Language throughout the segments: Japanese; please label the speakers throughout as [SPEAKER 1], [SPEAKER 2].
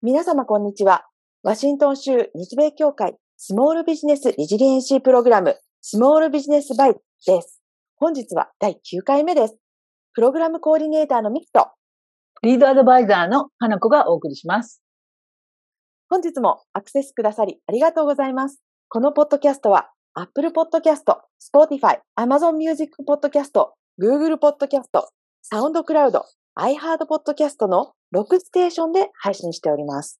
[SPEAKER 1] 皆様こんにちは。ワシントン州日米協会スモールビジネスリジリエンシープログラムスモールビジネスバイです。本日は第9回目です。プログラムコーディネーターのミキと
[SPEAKER 2] リードアドバイザーの花子がお送りします。
[SPEAKER 1] 本日もアクセスくださりありがとうございます。このポッドキャストは Apple Podcast、Spotify、Amazon Music Podcast、Google Podcast、SoundCloud、iHeart Podcast の6ステーションで配信しております。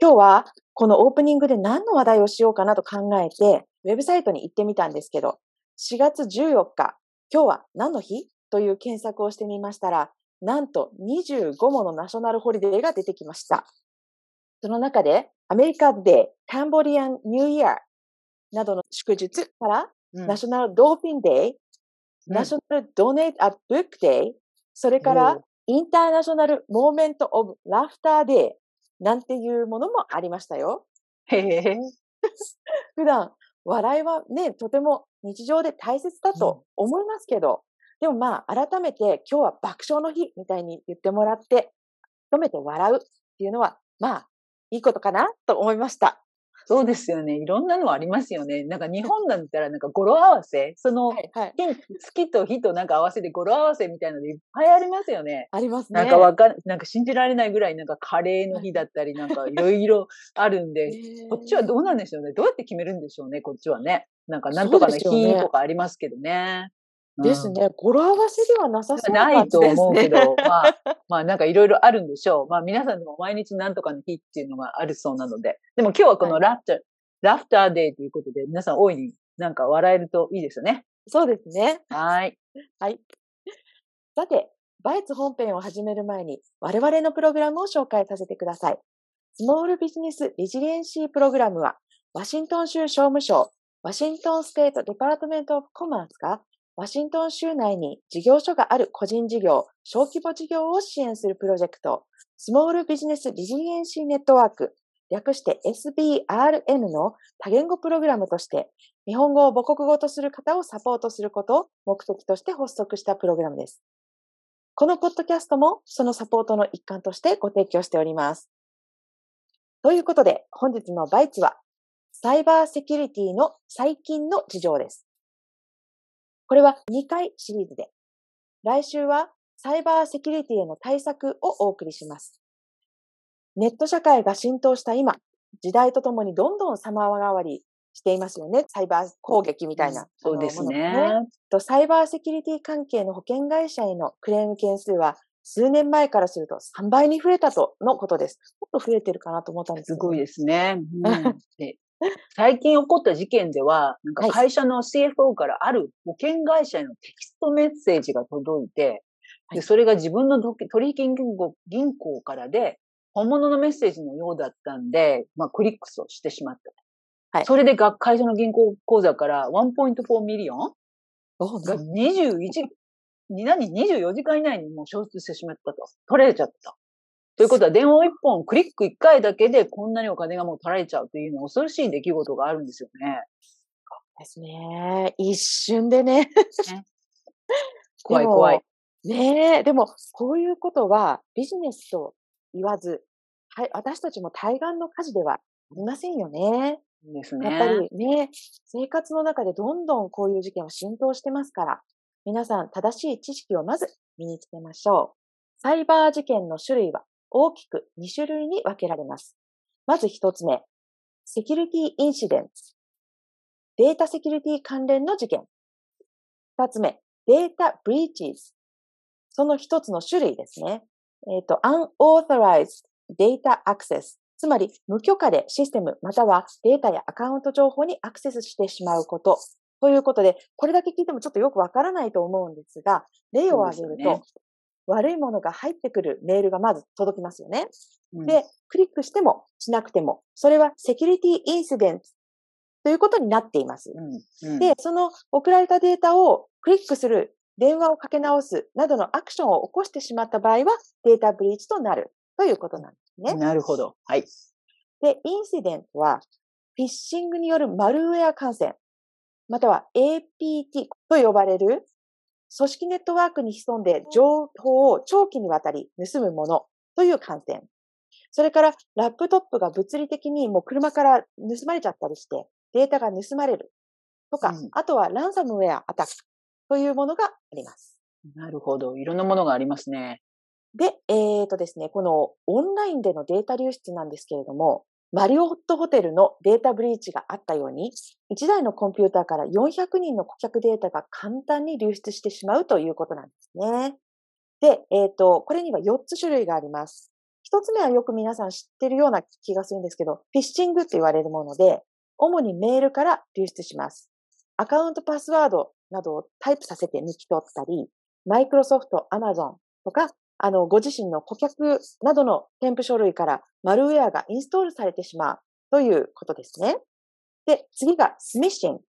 [SPEAKER 1] 今日はこのオープニングで何の話題をしようかなと考えて、ウェブサイトに行ってみたんですけど、4月14日、今日は何の日という検索をしてみましたら、なんと25ものナショナルホリデーが出てきました。その中で、アメリカデー、カンボリアンニューイヤーなどの祝日から、
[SPEAKER 2] うん
[SPEAKER 1] National Dolphin Day、
[SPEAKER 2] うん
[SPEAKER 1] National Donate a Book Day、それから International Moment of Laughter Day なんていうものもありましたよ。
[SPEAKER 2] へえ。
[SPEAKER 1] 普段、笑いはね、とても日常で大切だと思いますけど、でもまあ、改めて今日は爆笑の日みたいに言ってもらって、止めて笑うっていうのは、まあ、いいことかなと思いました。
[SPEAKER 2] そうですよね。いろんなのありますよね。なんか日本だったらなんか語呂合わせ、その
[SPEAKER 1] はい、はい。
[SPEAKER 2] 月と日となんか合わせて語呂合わせみたいなのいっぱいありますよね。
[SPEAKER 1] ありますね。
[SPEAKER 2] なんかわかん、なんか信じられないぐらいなんかカレーの日だったりなんかいろいろ あるんで、こっちはどうなんでしょうね。どうやって決めるんでしょうね、こっちはね。なんかなんとかの日とかありますけどね。
[SPEAKER 1] ですね。語呂合わせではなさそうな
[SPEAKER 2] ないと
[SPEAKER 1] 感じですね。
[SPEAKER 2] 思うけど、まあ、まあなんかいろいろあるんでしょう。まあ皆さんでも毎日なんとかの日っていうのがあるそうなので。でも今日はこの Laughter、Laughter Day ということで、皆さん大いになんか笑えるといいですよね。
[SPEAKER 1] そうですね。
[SPEAKER 2] はい。
[SPEAKER 1] はい。さて、バイツ本編を始める前に、我々のプログラムを紹介させてください。 Small Business Resiliency Program は、ワシントン州商務省、 Washington State Department of Commerce が、ワシントン州内に事業所がある個人事業、小規模事業を支援するプロジェクト、スモールビジネスリジリエンシーネットワーク、略して SBRN の多言語プログラムとして、日本語を母国語とする方をサポートすることを目的として発足したプログラムです。このポッドキャストもそのサポートの一環としてご提供しております。ということで、本日のバイツは、サイバーセキュリティの最近の事情です。これは2回シリーズで、来週はサイバーセキュリティへの対策をお送りします。ネット社会が浸透した今、時代とともにどんどん様変わりしていますよね。サイバー攻撃みたいな。
[SPEAKER 2] そうですね
[SPEAKER 1] が。とサイバーセキュリティ関係の保険会社へのクレーム件数は数年前からすると3倍に増えたとのことです。もっと増えてるかなと思ったんですけど
[SPEAKER 2] すごいですね。うん で 最近起こった事件では、なんか会社の CFO からある保険会社へのテキストメッセージが届いて、
[SPEAKER 1] はい
[SPEAKER 2] でそれが自分のど取引銀行銀行からで、本物のメッセージのようだったんで、まあ、クリックスをしてしまったと。
[SPEAKER 1] はい
[SPEAKER 2] それでが会社の銀行口座から1.4 million が
[SPEAKER 1] おな
[SPEAKER 2] 21、に何 ?24 時間以内にもう消失してしまったと。取られちゃったと。ということは電話一本、クリック一回だけでこんなにお金がもう取られちゃうというのは恐ろしい出来事があるんですよね。
[SPEAKER 1] ですね。一瞬でね。
[SPEAKER 2] 怖い怖い。
[SPEAKER 1] ねえ、でも、こういうことはビジネスと言わず、はい、私たちも対岸の火事ではありませんよね。
[SPEAKER 2] ですね。
[SPEAKER 1] やっぱりね、生活の中でどんどんこういう事件は浸透してますから、皆さん正しい知識をまず身につけましょう。サイバー事件の種類は大きく2種類に分けられます。まず1つ目、セキュリティインシデント。データセキュリティ関連の事件。2つ目、データブリーチズ。その1つの種類ですね。えっ、と、unauthorized data access。つまり、無許可でシステムまたはデータやアカウント情報にアクセスしてしまうこと。ということで、これだけ聞いてもちょっとよくわからないと思うんですが、例を挙げると、
[SPEAKER 2] ね
[SPEAKER 1] 悪いものが入ってくるメールがまず届きますよね。
[SPEAKER 2] うん
[SPEAKER 1] で、クリックしてもしなくても、それはセキュリティインシデントということになっています。
[SPEAKER 2] うんうん
[SPEAKER 1] で、その送られたデータをクリックする、電話をかけ直すなどのアクションを起こしてしまった場合は、データブリーチとなるということなんですね。
[SPEAKER 2] なるほど。はい。
[SPEAKER 1] で、インシデントは、フィッシングによるマルウェア感染、または APT と呼ばれる組織ネットワークに潜んで情報を長期にわたり盗むものという観点。それから、ラップトップが物理的にもう車から盗まれちゃったりして、データが盗まれるとか、うん、あとはランサムウェアアタックというものがあります。
[SPEAKER 2] なるほど。いろんなものがありますね。
[SPEAKER 1] で、えっ、ー、とですね、このオンラインでのデータ流出なんですけれども、マリオットホテルのデータブリーチがあったように、1台のコンピューターから400人の顧客データが簡単に流出してしまうということなんですね。で、えっ、ー、と、これには4つ種類があります。1つ目はよく皆さん知ってるような気がするんですけど、フィッシングって言われるもので、主にメールから流出します。アカウントパスワードなどをタイプさせて抜き取ったり、マイクロソフト、アマゾンとかあの、ご自身の顧客などの添付書類からマルウェアがインストールされてしまうということですね。で、次がスミッシング。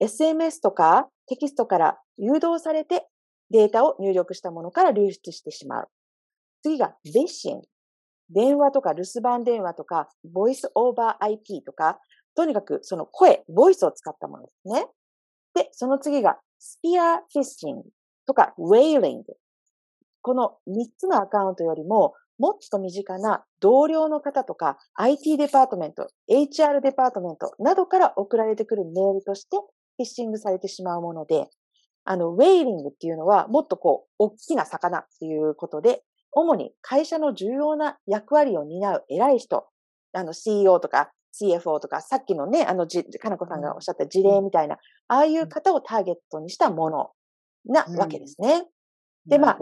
[SPEAKER 1] SMS とかテキストから誘導されてデータを入力したものから流出してしまう。次がベッシング。電話とか留守番電話とか、ボイスオーバー IP とか、とにかくその声、ボイスを使ったものですね。で、その次がスピアフィッシングとか、ウェイリング。この3つのアカウントよりも、もっと身近な同僚の方とか、IT デパートメント、HR デパートメントなどから送られてくるメールとして、フィッシングされてしまうもので、あの、ウェイリングっていうのは、もっとこう、大きな魚っていうことで、主に会社の重要な役割を担う偉い人、あの、CEO とか CFO とか、さっきのね、あの、じ、かなこさんがおっしゃった事例みたいな、ああいう方をターゲットにしたものなわけですね。で、まあ、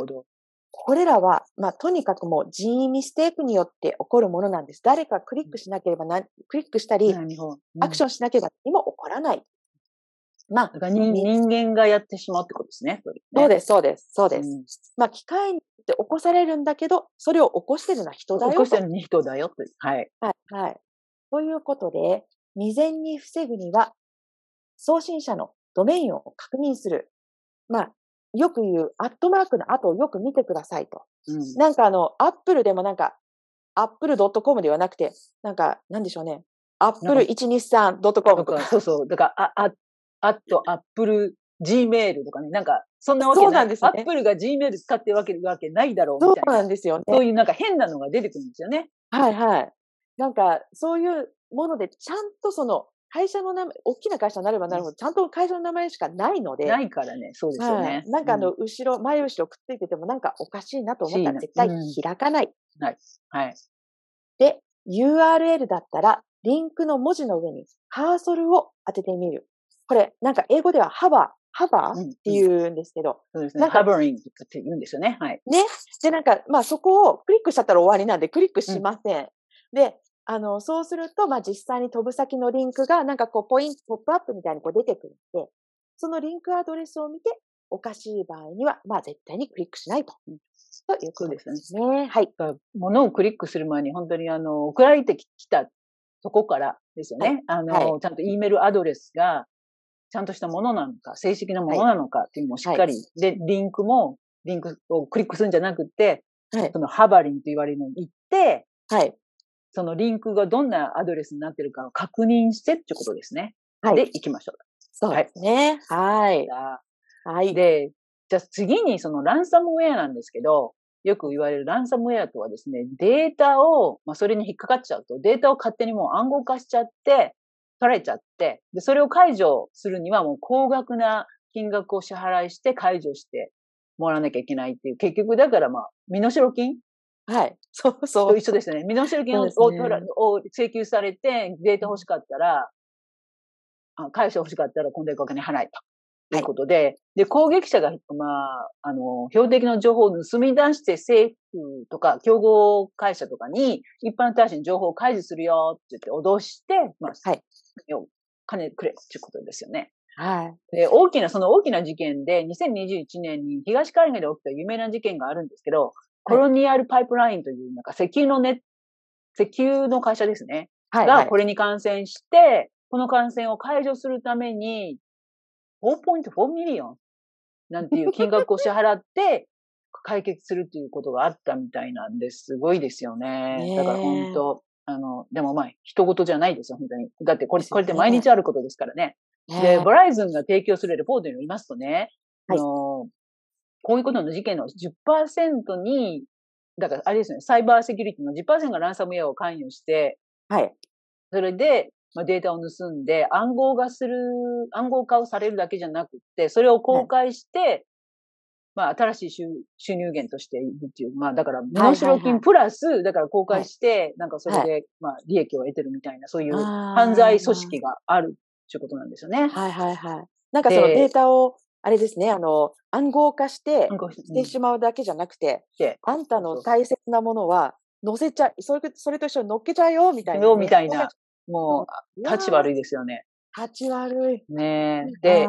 [SPEAKER 1] これらは、まあ、とにかくもう人為ミステークによって起こるものなんです。誰かクリックしなければな、クリックしたり、アクションしなければ何も起こらない。
[SPEAKER 2] まあ、人間がやってしまうってことですね。
[SPEAKER 1] そうです、そうです、そうです。うん、まあ、機械にって起こされるんだけど、それを起こしてるのは人だよ。
[SPEAKER 2] 起こしてるのは人だよと。はい。
[SPEAKER 1] はい、はい。ということで、未然に防ぐには、送信者のドメインを確認する。まあ、よく言う、アットマークの後をよく見てくださいと。うん、なんかあの、アップルでもなんか、アップル .com ではなくて、なんか、なんでしょうね。アップル 123.com とか。
[SPEAKER 2] そうそう。だから、あ、あ、アット、アップル Gmail とかね。なんか、そんなわけない。そうなんですね。アップルが Gmail 使ってるわけわけないだろうみたい
[SPEAKER 1] な。そうなんですよね。
[SPEAKER 2] そういうなんか変なのが出てくるんですよね。
[SPEAKER 1] はいはい。なんか、そういうもので、ちゃんとその、会社の名前、大きな会社になればなるほど、ちゃんと会社の名前しかないので。
[SPEAKER 2] ないからね、そうですよね。はい、
[SPEAKER 1] なんかあの、後ろ、前後ろくっついててもなんかおかしいなと思ったら絶対開かない。
[SPEAKER 2] はい。はい。
[SPEAKER 1] で、URL だったら、リンクの文字の上にカーソルを当ててみる。これ、なんか英語ではハバー、ハバーって言うんですけど。
[SPEAKER 2] そうですね。ハバリングって言うんですよね。はい。
[SPEAKER 1] ね。で、なんか、まあそこをクリックしちゃったら終わりなんで、クリックしません。うん、で、あの、そうすると、まあ、実際に飛ぶ先のリンクが、なんかこう、ポイント、ポップアップみたいにこう出てくるので、そのリンクアドレスを見て、おかしい場合には、まあ、絶対にクリックしないと。ということですね。はい。
[SPEAKER 2] ものをクリックする前に、本当にあの、送られてきたとこからですよね。はい、あの、はい、ちゃんと E メールアドレスが、ちゃんとしたものなのか、正式なものなのかっていうのをしっかり、はい、で、リンクも、リンクをクリックするんじゃなくて、はい、そのハバリンと言われるのに行って、はい。そのリンクがどんなアドレスになってるかを確認してってことですね。はい。で、行きましょう。
[SPEAKER 1] そうですね。はい。
[SPEAKER 2] はい。で、じゃあ次にそのランサムウェアなんですけど、よく言われるランサムウェアとはですね、データを、まあ、それに引っかかっちゃうと、データを勝手にもう暗号化しちゃって、取られちゃって、で、それを解除するにはもう高額な金額を支払いして解除してもらわなきゃいけないっていう、結局だからまあ、身代金
[SPEAKER 1] はい。そうそう。
[SPEAKER 2] 一緒ですね。身代金を,、ね、を請求されて、データ欲しかったら、あ返して欲しかったら、今度お金払えと。ということで、はい、で、攻撃者が、まあ、あの、標的の情報を盗み出して政府とか、競合会社とかに、一般大使に情報を開示するよって言って脅して、まあ、はい。金くれっていうことですよね。
[SPEAKER 1] はい。
[SPEAKER 2] で、大きな、その大きな事件で、2021年に東海岸で起きた有名な事件があるんですけど、コロニアルパイプラインという、なんか石油のね、石油の会社ですね。はい、が、これに感染して、この感染を解除するために、4.4 million なんていう金額を支払って、解決するっていうことがあったみたいなんです。すごいですよね。だから本当、あの、でもまあ、人事じゃないですよ、本当に。だってこれ、これって毎日あることですからね。で、ボライズンが提供するレポートによりますとね、はい、あの、こういうことの事件の10%に、だからあれですね、サイバーセキュリティの10%がランサムウェアを関与して、
[SPEAKER 1] はい。
[SPEAKER 2] それで、まあ、データを盗んで暗号化する、暗号化をされるだけじゃなくって、それを公開して、まあ、新しい収収入源としているっていう、まあ、だから、身代金プラス、だから公開して、なんかそれで、まあ、利益を得てるみたいな、そういう犯罪組織があるっていうことなんですよね。
[SPEAKER 1] はいはいはい。なんかその
[SPEAKER 2] で
[SPEAKER 1] データを、あれですね、あの、暗号化して、してしまうだけじゃなくて、
[SPEAKER 2] で
[SPEAKER 1] あんたの大切なものは、載せちゃ、それそれと一緒に乗っけちゃうよ、みたいなね、
[SPEAKER 2] よみたいなもう、立ち悪いですよね。
[SPEAKER 1] 立ち悪い。
[SPEAKER 2] ねえ。で、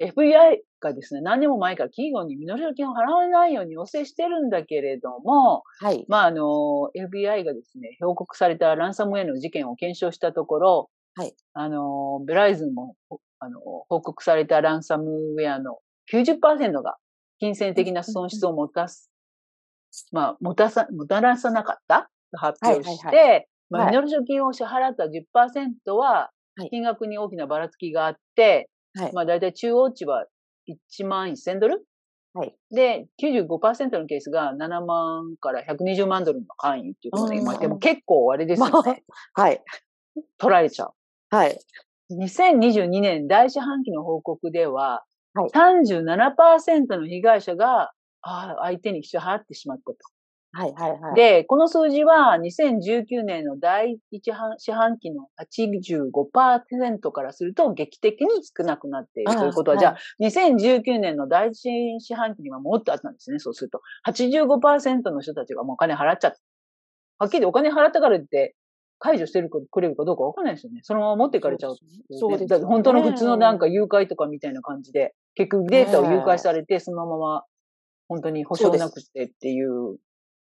[SPEAKER 2] FBI がですね、何年も前から企業に身代金を払わないように要請してるんだけれども、
[SPEAKER 1] はい。
[SPEAKER 2] まあ、あの、FBI がですね、報告されたランサムウェアの事件を検証したところ、
[SPEAKER 1] はい。
[SPEAKER 2] あの、ベライズンも、あの、報告されたランサムウェアの90%が金銭的な損失をもたす、まあ、もたさ、もたらさなかった？と発表して、
[SPEAKER 1] はいはい
[SPEAKER 2] まあ、
[SPEAKER 1] はい
[SPEAKER 2] 身代金を支払った10%は
[SPEAKER 1] はい、
[SPEAKER 2] 金額に大きなばらつきがあって、
[SPEAKER 1] はい。
[SPEAKER 2] まあ、だいたい中央値は1万1000ドル？
[SPEAKER 1] はい。
[SPEAKER 2] で、95%のケースが7万から120万ドルの範囲っていうことで、
[SPEAKER 1] うん
[SPEAKER 2] まあ、でも結構あれですよね。
[SPEAKER 1] ま あはい。
[SPEAKER 2] 取られちゃう。
[SPEAKER 1] はい。
[SPEAKER 2] 2022年第四半期の報告では、
[SPEAKER 1] はい
[SPEAKER 2] 37%の被害者が、ああ、相手に支払ってしまったと。
[SPEAKER 1] はい。はい。はい。
[SPEAKER 2] で、この数字は2019年の第一半四半期の85%からすると劇的に少なくなっているということは、
[SPEAKER 1] はい
[SPEAKER 2] じゃあ2019年の第一四半期にはもっとあったんですね。そうすると。85%の人たちがもうお金払っちゃった。はっきりお金払ったからって解除してるかくれるかどうかわかんないですよね。そのまま持っていかれちゃう。
[SPEAKER 1] そうですよね
[SPEAKER 2] 本当の普通のなんか誘拐とかみたいな感じで、結局データを誘拐されて、そのまま本当に保証なくてっていう。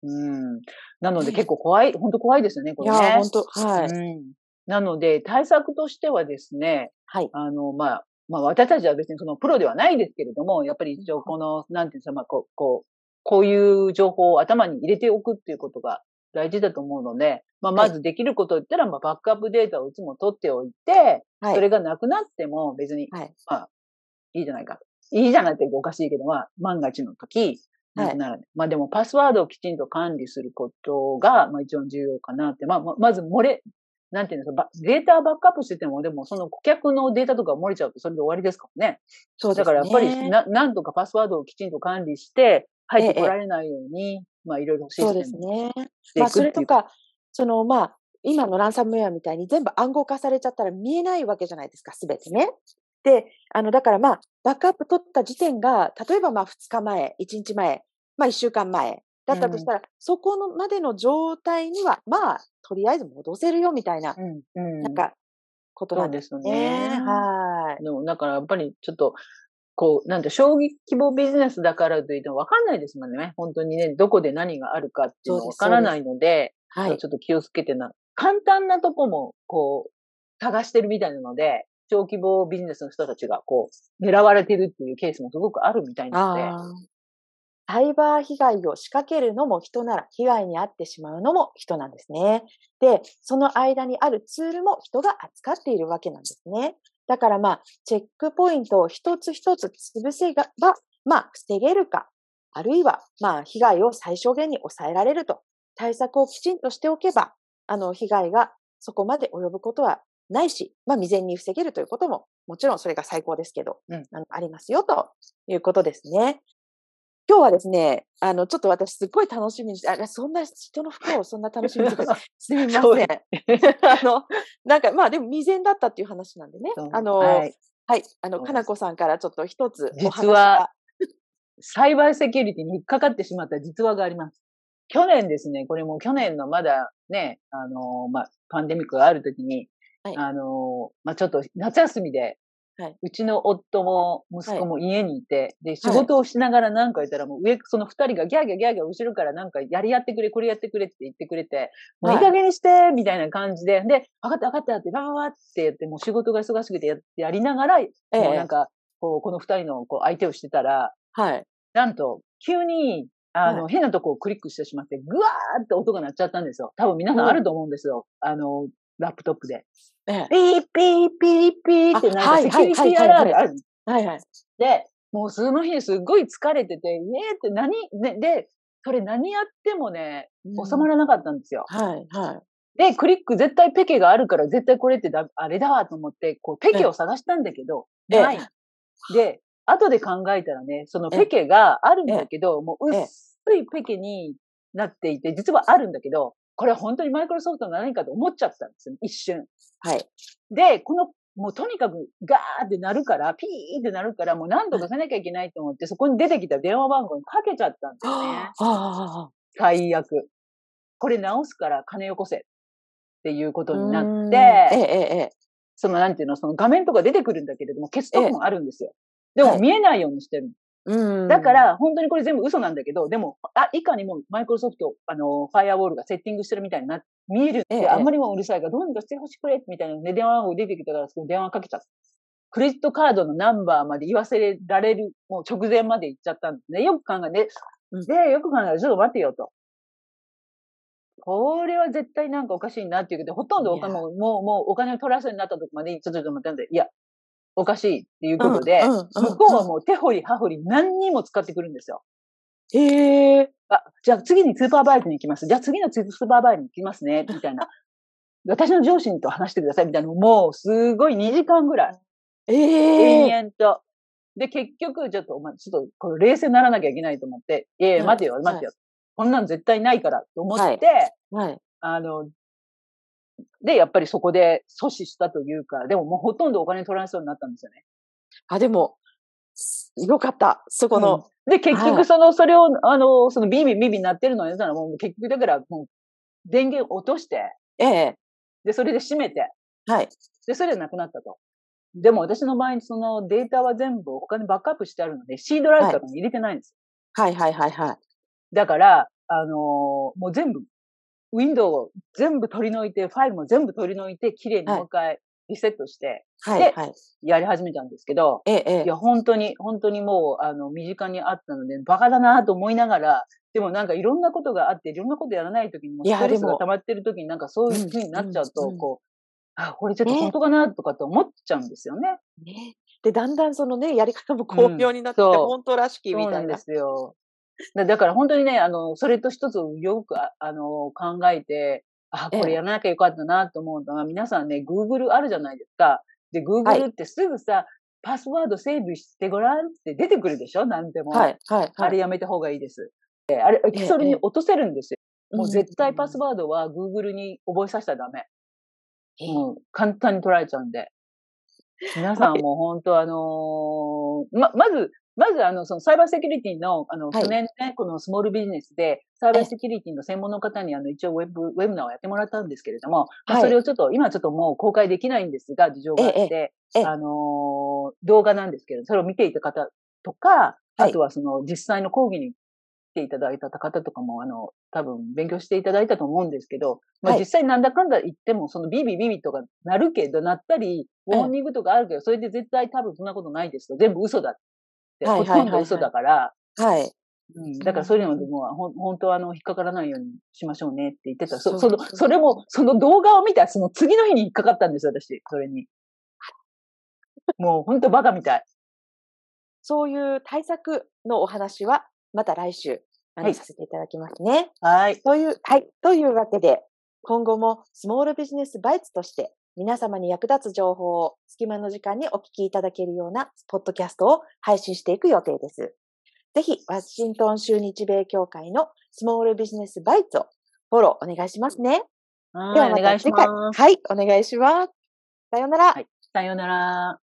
[SPEAKER 2] うん。なので結構怖い、本当怖いですよね、これね。
[SPEAKER 1] いやー、本当はい。
[SPEAKER 2] うん。なので、対策としてはですね、
[SPEAKER 1] はい。
[SPEAKER 2] あの、まあ、まあ、私たちは別にそのプロではないですけれども、やっぱり一応この、なんていうんですか、まあ、こう、こう、こういう情報を頭に入れておくっていうことが大事だと思うので、まあ、まずできることを言ったら、まあ、バックアップデータをいつも取っておいて、
[SPEAKER 1] はい。
[SPEAKER 2] それがなくなっても別に、
[SPEAKER 1] はい。
[SPEAKER 2] まあ、いいじゃないかと。いいじゃないっておかしいけど、まあ、万が一の時、
[SPEAKER 1] はい
[SPEAKER 2] なくならない。まあでも、パスワードをきちんと管理することが、まあ一番重要かなって。まあ、ままず漏れ、なんていうんですか、ばデータバックアップしてても、でもその顧客のデータとか漏れちゃうとそれで終わりですからね。
[SPEAKER 1] そうですね。
[SPEAKER 2] だからやっぱりな、なんとかパスワードをきちんと管理して、入って
[SPEAKER 1] ええ
[SPEAKER 2] こられないように、まあいろいろシ
[SPEAKER 1] そうです
[SPEAKER 2] ステム
[SPEAKER 1] ね。
[SPEAKER 2] してい
[SPEAKER 1] まあ。それとか、その、まあ、今のランサムウェアみたいに全部暗号化されちゃったら見えないわけじゃないですか、すべてね。で、あの、だからまあ、バックアップ取った時点が、例えばまあ、2日前、1日前、まあ、1週間前だったとしたら、そこのまでの状態には、まあ、とりあえず戻せるよみたいな、
[SPEAKER 2] うん、うん。
[SPEAKER 1] なんか、こと
[SPEAKER 2] そ
[SPEAKER 1] なで
[SPEAKER 2] うんですすよ
[SPEAKER 1] ね。
[SPEAKER 2] ね。
[SPEAKER 1] はい。
[SPEAKER 2] でも、だからやっぱりちょっと、こう、なんて、将棋規模ビジネスだからといっても分かんないですもんね。本当にね、どこで何があるかっていうの分からないので、
[SPEAKER 1] はい。
[SPEAKER 2] ちょっと気をつけてな。簡単なとこも、こう、探してるみたいなので、小規模ビジネスの人たちが、こう、狙われてるっていうケースもすごくあるみたいなので。
[SPEAKER 1] サイバー被害を仕掛けるのも人なら、被害に遭ってしまうのも人なんですね。で、その間にあるツールも人が扱っているわけなんですね。だからまあ、チェックポイントを一つ一つ潰せば、まあ、防げるか、あるいは、まあ、被害を最小限に抑えられると、対策をきちんとしておけば、あの、被害がそこまで及ぶことはないし、まあ、未然に防げるということも、もちろんそれが最高ですけど、
[SPEAKER 2] うん
[SPEAKER 1] あありますよ、ということですね。今日はですね、あの、ちょっと私すっごい楽しみにして、あ、そんな人の不幸をそんな楽しみにして。すみません。あの、なんか、まあでも未然だったっていう話なんでね。あの、
[SPEAKER 2] は
[SPEAKER 1] はい、
[SPEAKER 2] い。
[SPEAKER 1] あの、かなこさんからちょっと一つお話
[SPEAKER 2] 実は、サイバーセキュリティに引っかかってしまった実話があります。去年ですね、これも去年のまだね、あの、まあ、パンデミックがあるときに、
[SPEAKER 1] はい
[SPEAKER 2] あの、まあ、ちょっと夏休みで、
[SPEAKER 1] はいう
[SPEAKER 2] ちの夫も息子も家にいて、で、仕事をしながら何か言ったらもう上、その二人がギャーギャーギャーギャー後ろからなんかやりやってくれ、これやってくれって言ってくれて、もういい
[SPEAKER 1] はい
[SPEAKER 2] 加減にして、みたいな感じで、で、分かった分かったって、バババってやって、もう仕事が忙しくてややりながら、
[SPEAKER 1] ええ
[SPEAKER 2] もうなんか、こう、この二人のこう相手をしてたら、
[SPEAKER 1] はい。
[SPEAKER 2] なんと、急に、あの、
[SPEAKER 1] は
[SPEAKER 2] 変なとこをクリックしてしまって、ぐわーって音が鳴っちゃったんですよ。多分皆さんあると思うんですよ。あの、ラップトップで。
[SPEAKER 1] ええ
[SPEAKER 2] ピーピーピーピーってなんかセキュリティアラートある。
[SPEAKER 1] はいはい。
[SPEAKER 2] で、もうその日すっごい疲れてて、えーって何、ね、で、それ何やってもね、収まらなかったんですよ。
[SPEAKER 1] はい、はい。
[SPEAKER 2] で、クリック絶対ペケがあるから絶対これってだあれだわと思って、こうペケを探したんだけど、
[SPEAKER 1] ええ
[SPEAKER 2] ない。で、後で考えたらね、そのペケがあるんだけど、もう
[SPEAKER 1] ええ
[SPEAKER 2] 薄いペケになっていて、実はあるんだけど、これは本当にマイクロソフトの何かと思っちゃったんですよ、一瞬。
[SPEAKER 1] はい。
[SPEAKER 2] で、この、もうとにかくガーってなるから、ピーってなるから、もう何とかせなきゃいけないと思って、そこに出てきた電話番号にかけちゃったんですよね。
[SPEAKER 1] あ
[SPEAKER 2] 最悪。これ直すから金よこせっていうこと
[SPEAKER 1] あ。
[SPEAKER 2] にな
[SPEAKER 1] うん
[SPEAKER 2] って、
[SPEAKER 1] ええ、ええ、
[SPEAKER 2] そのなんていうの、その画面とか出てくるんだけれども、消すとこもあるんですよ。でも
[SPEAKER 1] はい
[SPEAKER 2] 見えないようにしてるの。
[SPEAKER 1] うん。
[SPEAKER 2] だか、ら、本当にこれ全部嘘なんだけど、でも、あ、いかにもマイクロソフト、あの、ファイアウォールがセッティングしてるみたいにな、見えるって、
[SPEAKER 1] ええ
[SPEAKER 2] あんまりもうるさいから、どうにかしてほしくれみたいなので、電話番号出てきたから、その電話かけちゃった。クレジットカードのナンバーまで言わせられる、もう直前まで行っちゃったんですね。よく考えて、
[SPEAKER 1] うん
[SPEAKER 2] で、よく考えたら、ちょっと待ってよと。これは絶対なんかおかしいなっていうけど、ほとんどお金もう、もう、もうお金を取らせになったとこまで、ちょっとちょっと待って、いや、おかしいっていうことで、向こうはもう手掘り葉掘り何にも使ってくるんですよ。
[SPEAKER 1] へえ。
[SPEAKER 2] あ、じゃあ次にスーパーバイズに行きます。じゃあ次のスーパーバイズに行きますね、みたいな。私の上司と話してください、みたいなのもうすごい2時間ぐらい、
[SPEAKER 1] ええ。
[SPEAKER 2] 延々と。で、結局、ちょっと、お前、ちょっと、これ冷静にならなきゃいけないと思って、いやいや、
[SPEAKER 1] はい
[SPEAKER 2] 待てよ、待てよ。こんなん絶対ないから、と思って、
[SPEAKER 1] はい。
[SPEAKER 2] あの、で、やっぱりそこで阻止したというか、でももうほとんどお金取られそうになったんですよね。
[SPEAKER 1] あ、でも、よかった。そこの、
[SPEAKER 2] で、結
[SPEAKER 1] はい
[SPEAKER 2] 局その、それを、あの、そのビビビビなってるのをやったら、もう結局だから、もう、電源落として、
[SPEAKER 1] ええ。
[SPEAKER 2] で、それで閉めて、
[SPEAKER 1] はい。
[SPEAKER 2] で、それでなくなったと。でも私の場合にそのデータは全部他にバックアップしてあるので、C ドライブとかに入れてないんです。
[SPEAKER 1] はい、はい、はい、はい。
[SPEAKER 2] だから、あのーもう全部、ウィンドウを全部取り除いて、ファイルも全部取り除いて、綺麗にもう一回リセットして、
[SPEAKER 1] はい、
[SPEAKER 2] で
[SPEAKER 1] はい。
[SPEAKER 2] やり始めたんですけど、
[SPEAKER 1] ええ、ええ
[SPEAKER 2] い。や、本当に、本当にもう、あの、身近にあったので、バカだなと思いながら、でもなんかいろんなことがあって、いろんなことやらないときにストレスが溜まってるときになんかそういう風になっちゃうと、こう、あ、これちょっと
[SPEAKER 1] ね
[SPEAKER 2] 本当かなとかって思っちゃうんですよね。
[SPEAKER 1] ね。で、だんだんそのね、やり方も巧妙になってて、
[SPEAKER 2] うん
[SPEAKER 1] 本当らしきみたいな。
[SPEAKER 2] そうなんですよ。だだから本当にね、あの、それと一つよく、ああの、考えて、あ、
[SPEAKER 1] ええ
[SPEAKER 2] これやらなきゃよかったなと思うのが、皆さんね、Google あるじゃないですか。で、
[SPEAKER 1] は
[SPEAKER 2] Google
[SPEAKER 1] い
[SPEAKER 2] ってすぐさ、パスワードセーブしてごらんって出てくるでしょ？なんでも。
[SPEAKER 1] はい、はい、はい。
[SPEAKER 2] あれやめた方がいいです。えあれ、それに落とせるんですよ。もう絶対パス
[SPEAKER 1] ワー
[SPEAKER 2] ドは Google に覚えさせたらダメ。
[SPEAKER 1] ええ
[SPEAKER 2] もう簡単に取られちゃうんで。皆さんも本当あのーま、まず、まずあの、そのサイバーセキュリティの、あの、
[SPEAKER 1] はい。
[SPEAKER 2] 去年ね、このスモールビジネスで、サイバーセキュリティの専門の方にあの、一応ウェブ、ウェブナーをやってもらったんですけれども、まあ、
[SPEAKER 1] はい。
[SPEAKER 2] それをちょっと、今ちょっともう公開できないんですが、事情があっ
[SPEAKER 1] え
[SPEAKER 2] て、
[SPEAKER 1] ええ
[SPEAKER 2] あのー動画なんですけど、それを見ていた方とか、
[SPEAKER 1] はい。
[SPEAKER 2] あとはその実際の講義に来ていただいた方とかも、あの、多分勉強していただいたと思うんですけど、まあ
[SPEAKER 1] はい。
[SPEAKER 2] 実際なんだかんだ言っても、そのビビビビとかなるけど、なったり、ウ
[SPEAKER 1] ええ。
[SPEAKER 2] ォーニングとかあるけど、それで絶対多分そんなことないですと、全部嘘だ。って、
[SPEAKER 1] はい
[SPEAKER 2] ほとんど嘘だから、
[SPEAKER 1] はい。
[SPEAKER 2] うん、だからそういうのでもう、ほん本当はあの、引っかからないようにしましょうねって言ってた。そ、
[SPEAKER 1] そ
[SPEAKER 2] の、それも、その動画を見たその次の日に引っかかったんですよ、私、それに。もう本当バカみたい。
[SPEAKER 1] そういう対策のお話は、また来週、あの
[SPEAKER 2] はい
[SPEAKER 1] させていただきますね。
[SPEAKER 2] はい。
[SPEAKER 1] という、はい。というわけで、今後もスモールビジネスバイツとして、皆様に役立つ情報を隙間の時間にお聞きいただけるようなポッドキャストを配信していく予定です。ぜひ、ワシントン州日米協会のスモールビジネスバイツをフォローお願いしますね。では
[SPEAKER 2] はい、
[SPEAKER 1] ま
[SPEAKER 2] お願いし
[SPEAKER 1] た次回。
[SPEAKER 2] ます。
[SPEAKER 1] はい、お願いします。さようなら。
[SPEAKER 2] はいさようなら。